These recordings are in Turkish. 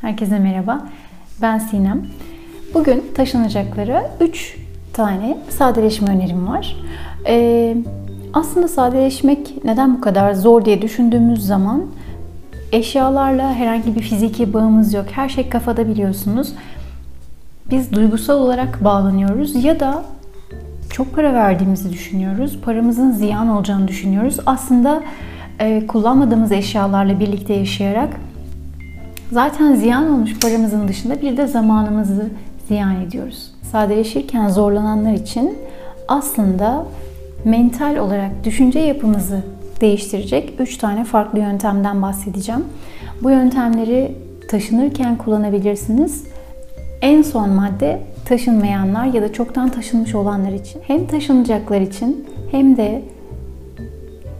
Herkese merhaba. Ben Sinem. Bugün taşınacaklara 3 tane sadeleşme önerim var. Ee, aslında sadeleşmek neden bu kadar zor diye düşündüğümüz zaman eşyalarla herhangi bir fiziki bağımız yok. Her şey kafada biliyorsunuz. Biz duygusal olarak bağlanıyoruz ya da çok para verdiğimizi düşünüyoruz. Paramızın ziyan olacağını düşünüyoruz. Aslında e, kullanmadığımız eşyalarla birlikte yaşayarak zaten ziyan olmuş paramızın dışında bir de zamanımızı ziyan ediyoruz. Sadeleşirken zorlananlar için aslında mental olarak düşünce yapımızı değiştirecek 3 tane farklı yöntemden bahsedeceğim. Bu yöntemleri taşınırken kullanabilirsiniz. En son madde taşınmayanlar ya da çoktan taşınmış olanlar için hem taşınacaklar için hem de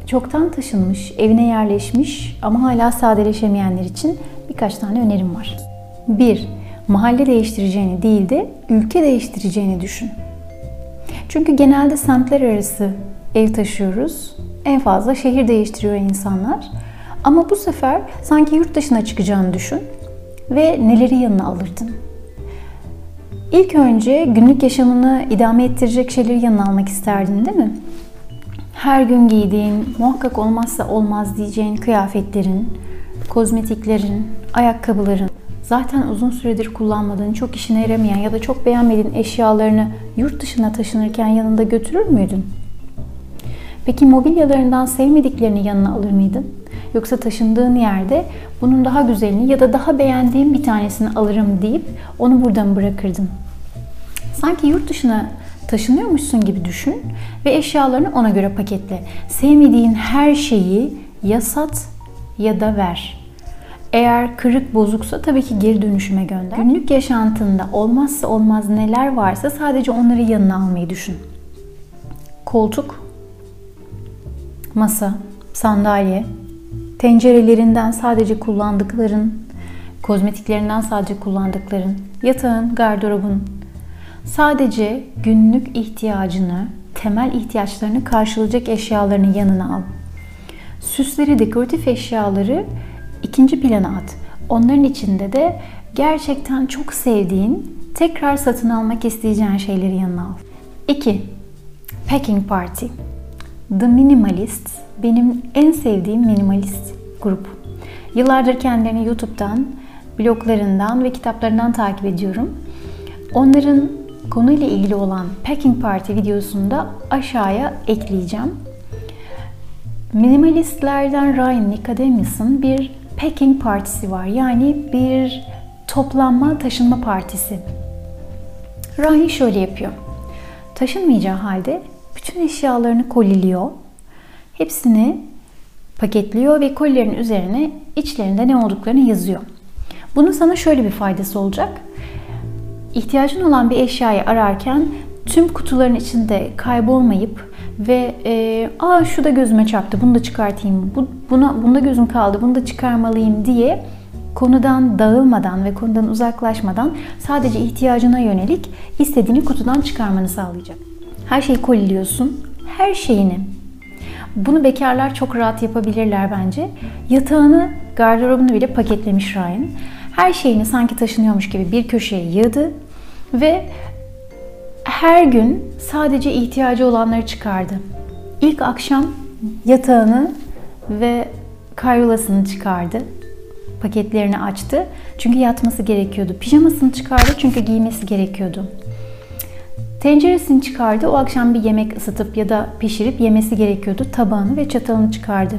çoktan taşınmış, evine yerleşmiş ama hala sadeleşemeyenler için birkaç tane önerim var. 1. Mahalle değiştireceğini değil de ülke değiştireceğini düşün. Çünkü genelde semtler arası ev taşıyoruz. En fazla şehir değiştiriyor insanlar. Ama bu sefer sanki yurt dışına çıkacağını düşün ve neleri yanına alırdın? İlk önce günlük yaşamını idame ettirecek şeyleri yanına almak isterdin değil mi? Her gün giydiğin, muhakkak olmazsa olmaz diyeceğin kıyafetlerin, kozmetiklerin, ayakkabıların, zaten uzun süredir kullanmadığın, çok işine yaramayan ya da çok beğenmediğin eşyalarını yurt dışına taşınırken yanında götürür müydün? Peki mobilyalarından sevmediklerini yanına alır mıydın? Yoksa taşındığın yerde bunun daha güzelini ya da daha beğendiğim bir tanesini alırım deyip onu buradan bırakırdın. Sanki yurt dışına taşınıyormuşsun gibi düşün ve eşyalarını ona göre paketle. Sevmediğin her şeyi ya sat ya da ver. Eğer kırık bozuksa tabii ki geri dönüşüme gönder. Günlük yaşantında olmazsa olmaz neler varsa sadece onları yanına almayı düşün. Koltuk, masa, sandalye, tencerelerinden sadece kullandıkların, kozmetiklerinden sadece kullandıkların, yatağın, gardırobun, sadece günlük ihtiyacını, temel ihtiyaçlarını karşılayacak eşyalarını yanına al. Süsleri, dekoratif eşyaları ikinci plana at. Onların içinde de gerçekten çok sevdiğin, tekrar satın almak isteyeceğin şeyleri yanına al. 2. Packing Party. The Minimalist benim en sevdiğim minimalist grup. Yıllardır kendilerini YouTube'dan, bloglarından ve kitaplarından takip ediyorum. Onların konuyla ilgili olan Packing Party videosunu da aşağıya ekleyeceğim. Minimalistlerden Ryan Nicodemus'un bir packing partisi var. Yani bir toplanma, taşınma partisi. Ryan şöyle yapıyor. Taşınmayacağı halde bütün eşyalarını koliliyor. Hepsini paketliyor ve kolilerin üzerine içlerinde ne olduklarını yazıyor. Bunun sana şöyle bir faydası olacak. İhtiyacın olan bir eşyayı ararken tüm kutuların içinde kaybolmayıp ve e, aa şu da gözüme çarptı bunu da çıkartayım bu, buna, bunda gözüm kaldı bunu da çıkarmalıyım diye konudan dağılmadan ve konudan uzaklaşmadan sadece ihtiyacına yönelik istediğini kutudan çıkarmanı sağlayacak. Her şeyi koliliyorsun. Her şeyini. Bunu bekarlar çok rahat yapabilirler bence. Yatağını, gardırobunu bile paketlemiş Ryan. Her şeyini sanki taşınıyormuş gibi bir köşeye yığdı ve her gün sadece ihtiyacı olanları çıkardı. İlk akşam yatağını ve kayrolasını çıkardı. Paketlerini açtı. Çünkü yatması gerekiyordu. Pijamasını çıkardı çünkü giymesi gerekiyordu. Tenceresini çıkardı. O akşam bir yemek ısıtıp ya da pişirip yemesi gerekiyordu. Tabağını ve çatalını çıkardı.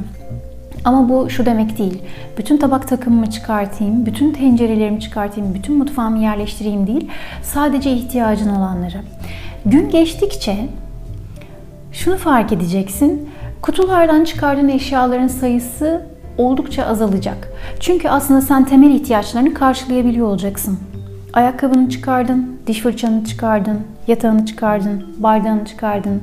Ama bu şu demek değil. Bütün tabak takımımı çıkartayım, bütün tencerelerimi çıkartayım, bütün mutfağımı yerleştireyim değil. Sadece ihtiyacın olanları. Gün geçtikçe şunu fark edeceksin. Kutulardan çıkardığın eşyaların sayısı oldukça azalacak. Çünkü aslında sen temel ihtiyaçlarını karşılayabiliyor olacaksın. Ayakkabını çıkardın, diş fırçanı çıkardın, yatağını çıkardın, bardağını çıkardın.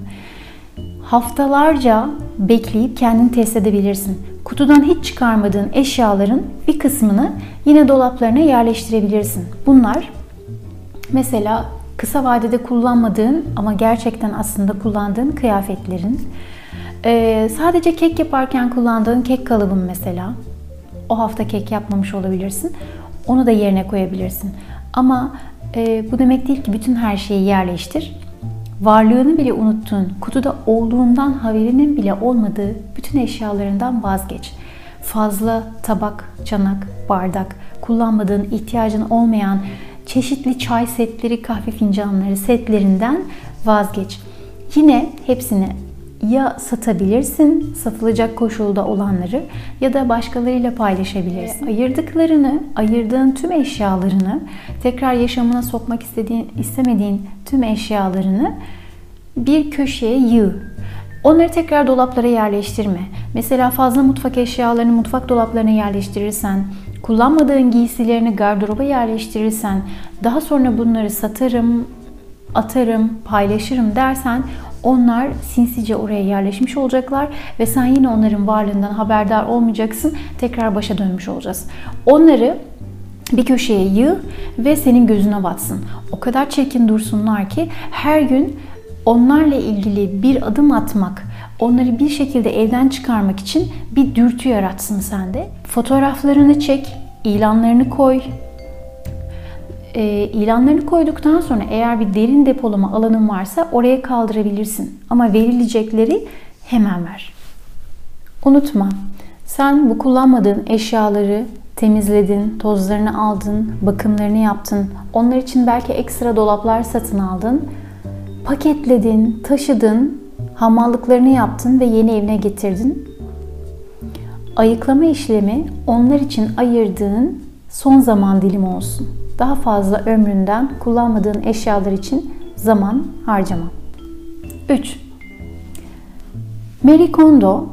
Haftalarca bekleyip kendini test edebilirsin. Kutudan hiç çıkarmadığın eşyaların bir kısmını yine dolaplarına yerleştirebilirsin. Bunlar mesela kısa vadede kullanmadığın ama gerçekten aslında kullandığın kıyafetlerin, ee, sadece kek yaparken kullandığın kek kalıbın mesela. O hafta kek yapmamış olabilirsin. Onu da yerine koyabilirsin. Ama e, bu demek değil ki bütün her şeyi yerleştir. Varlığını bile unuttuğun, kutuda olduğundan haberinin bile olmadığı bütün eşyalarından vazgeç. Fazla tabak, çanak, bardak, kullanmadığın, ihtiyacın olmayan çeşitli çay setleri, kahve fincanları setlerinden vazgeç. Yine hepsini ya satabilirsin satılacak koşulda olanları ya da başkalarıyla paylaşabilirsin. Ayırdıklarını, ayırdığın tüm eşyalarını, tekrar yaşamına sokmak istediğin, istemediğin tüm eşyalarını bir köşeye yığ. Onları tekrar dolaplara yerleştirme. Mesela fazla mutfak eşyalarını mutfak dolaplarına yerleştirirsen, kullanmadığın giysilerini gardıroba yerleştirirsen, daha sonra bunları satarım, atarım, paylaşırım dersen onlar sinsice oraya yerleşmiş olacaklar ve sen yine onların varlığından haberdar olmayacaksın. Tekrar başa dönmüş olacağız. Onları bir köşeye yığ ve senin gözüne batsın. O kadar çirkin dursunlar ki her gün onlarla ilgili bir adım atmak, onları bir şekilde evden çıkarmak için bir dürtü yaratsın sende. Fotoğraflarını çek, ilanlarını koy, e, ilanlarını koyduktan sonra eğer bir derin depolama alanın varsa oraya kaldırabilirsin. Ama verilecekleri hemen ver. Unutma, sen bu kullanmadığın eşyaları temizledin, tozlarını aldın, bakımlarını yaptın. Onlar için belki ekstra dolaplar satın aldın. Paketledin, taşıdın, hamallıklarını yaptın ve yeni evine getirdin. Ayıklama işlemi onlar için ayırdığın son zaman dilimi olsun daha fazla ömründen kullanmadığın eşyalar için zaman harcama. 3. Marie Kondo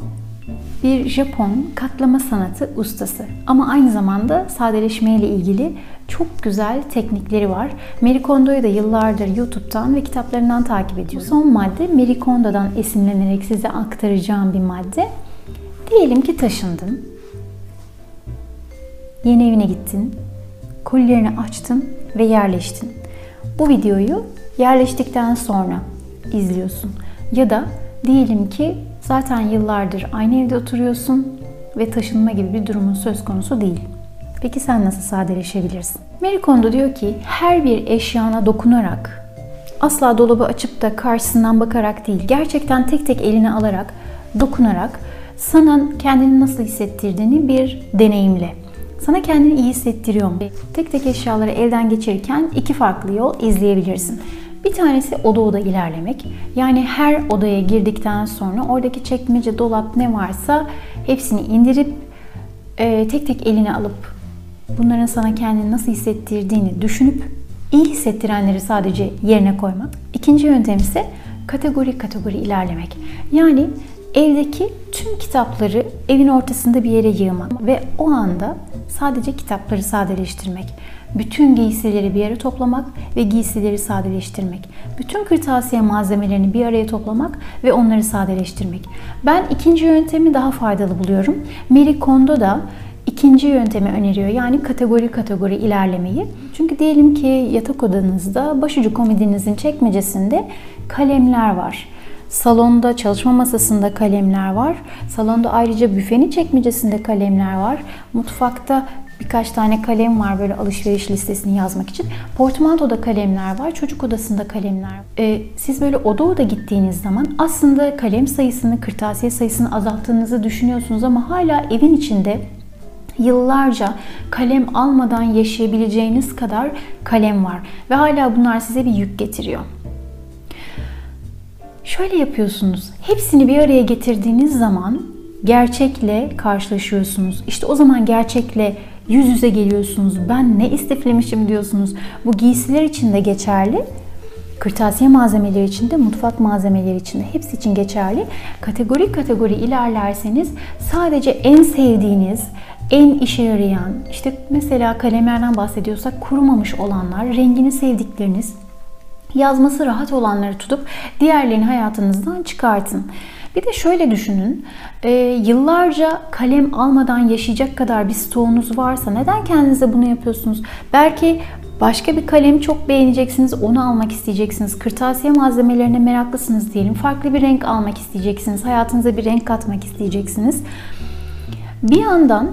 bir Japon katlama sanatı ustası ama aynı zamanda sadeleşme ile ilgili çok güzel teknikleri var. Marie Kondo'yu da yıllardır YouTube'dan ve kitaplarından takip ediyorum. Son madde Marie Kondo'dan esinlenerek size aktaracağım bir madde. Diyelim ki taşındın. Yeni evine gittin kolilerini açtın ve yerleştin. Bu videoyu yerleştikten sonra izliyorsun. Ya da diyelim ki zaten yıllardır aynı evde oturuyorsun ve taşınma gibi bir durumun söz konusu değil. Peki sen nasıl sadeleşebilirsin? Marie Kondo diyor ki her bir eşyana dokunarak asla dolabı açıp da karşısından bakarak değil gerçekten tek tek eline alarak dokunarak sana kendini nasıl hissettirdiğini bir deneyimle. Sana kendini iyi hissettiriyor mu? Tek tek eşyaları elden geçirirken iki farklı yol izleyebilirsin. Bir tanesi oda oda ilerlemek. Yani her odaya girdikten sonra oradaki çekmece, dolap ne varsa hepsini indirip e, tek tek eline alıp bunların sana kendini nasıl hissettirdiğini düşünüp iyi hissettirenleri sadece yerine koymak. İkinci yöntem ise kategori kategori ilerlemek. Yani evdeki tüm kitapları evin ortasında bir yere yığmak ve o anda sadece kitapları sadeleştirmek. Bütün giysileri bir yere toplamak ve giysileri sadeleştirmek. Bütün kırtasiye malzemelerini bir araya toplamak ve onları sadeleştirmek. Ben ikinci yöntemi daha faydalı buluyorum. Marie Kondo da ikinci yöntemi öneriyor. Yani kategori kategori ilerlemeyi. Çünkü diyelim ki yatak odanızda başucu komodinizin çekmecesinde kalemler var. Salonda çalışma masasında kalemler var. Salonda ayrıca büfenin çekmecesinde kalemler var. Mutfakta birkaç tane kalem var böyle alışveriş listesini yazmak için. Portmantoda kalemler var. Çocuk odasında kalemler. Ee, siz böyle oda oda gittiğiniz zaman aslında kalem sayısını, kırtasiye sayısını azalttığınızı düşünüyorsunuz ama hala evin içinde yıllarca kalem almadan yaşayabileceğiniz kadar kalem var ve hala bunlar size bir yük getiriyor. Şöyle yapıyorsunuz. Hepsini bir araya getirdiğiniz zaman gerçekle karşılaşıyorsunuz. İşte o zaman gerçekle yüz yüze geliyorsunuz. Ben ne istiflemişim diyorsunuz. Bu giysiler için de geçerli. Kırtasiye malzemeleri için de, mutfak malzemeleri için de hepsi için geçerli. Kategori kategori ilerlerseniz sadece en sevdiğiniz, en işe yarayan, işte mesela kalemlerden bahsediyorsak kurumamış olanlar, rengini sevdikleriniz, yazması rahat olanları tutup diğerlerini hayatınızdan çıkartın. Bir de şöyle düşünün, e, yıllarca kalem almadan yaşayacak kadar bir stoğunuz varsa neden kendinize bunu yapıyorsunuz? Belki başka bir kalem çok beğeneceksiniz, onu almak isteyeceksiniz. Kırtasiye malzemelerine meraklısınız diyelim. Farklı bir renk almak isteyeceksiniz. Hayatınıza bir renk katmak isteyeceksiniz. Bir yandan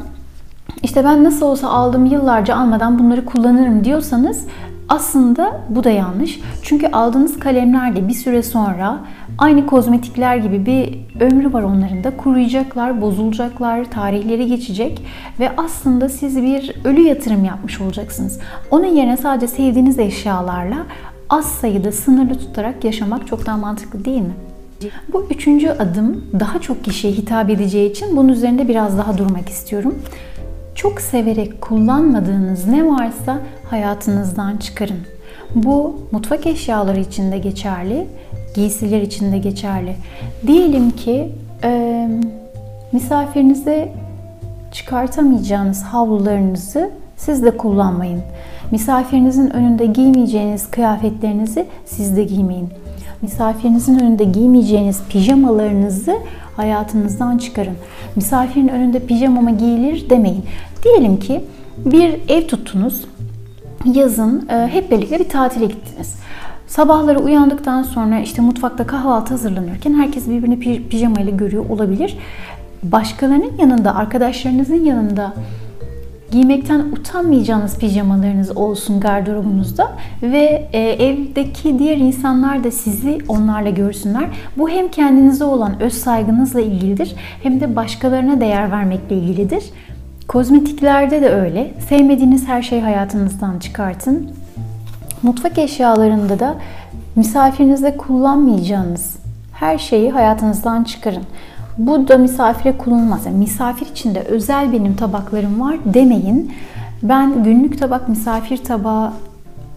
işte ben nasıl olsa aldım yıllarca almadan bunları kullanırım diyorsanız aslında bu da yanlış. Çünkü aldığınız kalemler de bir süre sonra aynı kozmetikler gibi bir ömrü var onların da. Kuruyacaklar, bozulacaklar, tarihleri geçecek ve aslında siz bir ölü yatırım yapmış olacaksınız. Onun yerine sadece sevdiğiniz eşyalarla az sayıda sınırlı tutarak yaşamak çok daha mantıklı değil mi? Bu üçüncü adım daha çok kişiye hitap edeceği için bunun üzerinde biraz daha durmak istiyorum. Çok severek kullanmadığınız ne varsa hayatınızdan çıkarın. Bu mutfak eşyaları için de geçerli, giysiler için de geçerli. Diyelim ki e, misafirinize çıkartamayacağınız havlularınızı siz de kullanmayın. Misafirinizin önünde giymeyeceğiniz kıyafetlerinizi siz de giymeyin. Misafirinizin önünde giymeyeceğiniz pijamalarınızı hayatınızdan çıkarın. Misafirin önünde pijamama giyilir demeyin. Diyelim ki bir ev tuttunuz. Yazın e, hep birlikte bir tatile gittiniz. Sabahları uyandıktan sonra işte mutfakta kahvaltı hazırlanırken herkes birbirini pijama ile görüyor olabilir. Başkalarının yanında, arkadaşlarınızın yanında giymekten utanmayacağınız pijamalarınız olsun gardırobunuzda ve e, evdeki diğer insanlar da sizi onlarla görsünler. Bu hem kendinize olan öz saygınızla ilgilidir hem de başkalarına değer vermekle ilgilidir. Kozmetiklerde de öyle. Sevmediğiniz her şeyi hayatınızdan çıkartın. Mutfak eşyalarında da misafirinizde kullanmayacağınız her şeyi hayatınızdan çıkarın. Bu da misafire kullanılmaz. Yani misafir için de özel benim tabaklarım var demeyin. Ben günlük tabak misafir tabağı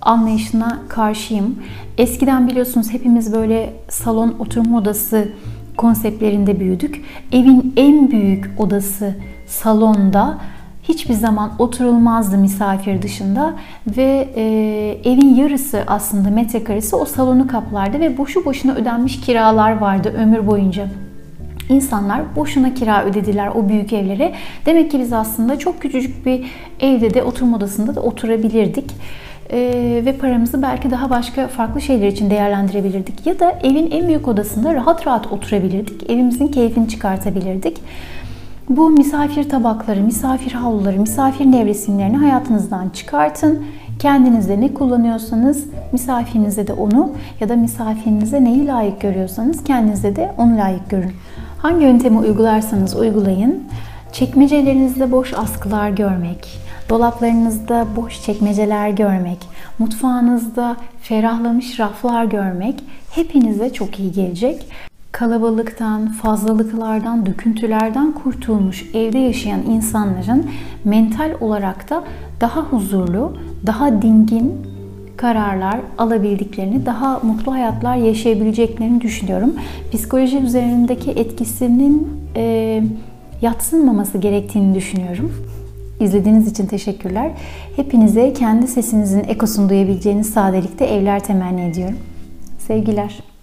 anlayışına karşıyım. Eskiden biliyorsunuz hepimiz böyle salon oturma odası konseptlerinde büyüdük. Evin en büyük odası salonda hiçbir zaman oturulmazdı misafir dışında ve e, evin yarısı aslında metrekaresi o salonu kaplardı ve boşu boşuna ödenmiş kiralar vardı ömür boyunca. İnsanlar boşuna kira ödediler o büyük evlere. Demek ki biz aslında çok küçücük bir evde de oturma odasında da oturabilirdik. Ee, ve paramızı belki daha başka farklı şeyler için değerlendirebilirdik. Ya da evin en büyük odasında rahat rahat oturabilirdik. Evimizin keyfini çıkartabilirdik. Bu misafir tabakları, misafir havluları, misafir nevresimlerini hayatınızdan çıkartın. Kendinizde ne kullanıyorsanız misafirinize de onu ya da misafirinize neyi layık görüyorsanız kendinize de onu layık görün. Hangi yöntemi uygularsanız uygulayın. Çekmecelerinizde boş askılar görmek, dolaplarınızda boş çekmeceler görmek, mutfağınızda ferahlamış raflar görmek hepinize çok iyi gelecek. Kalabalıktan, fazlalıklardan, döküntülerden kurtulmuş evde yaşayan insanların mental olarak da daha huzurlu, daha dingin kararlar alabildiklerini, daha mutlu hayatlar yaşayabileceklerini düşünüyorum. Psikoloji üzerindeki etkisinin e, yatsınmaması gerektiğini düşünüyorum. İzlediğiniz için teşekkürler. Hepinize kendi sesinizin ekosunu duyabileceğiniz sadelikte evler temenni ediyorum. Sevgiler.